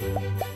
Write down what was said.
Bye.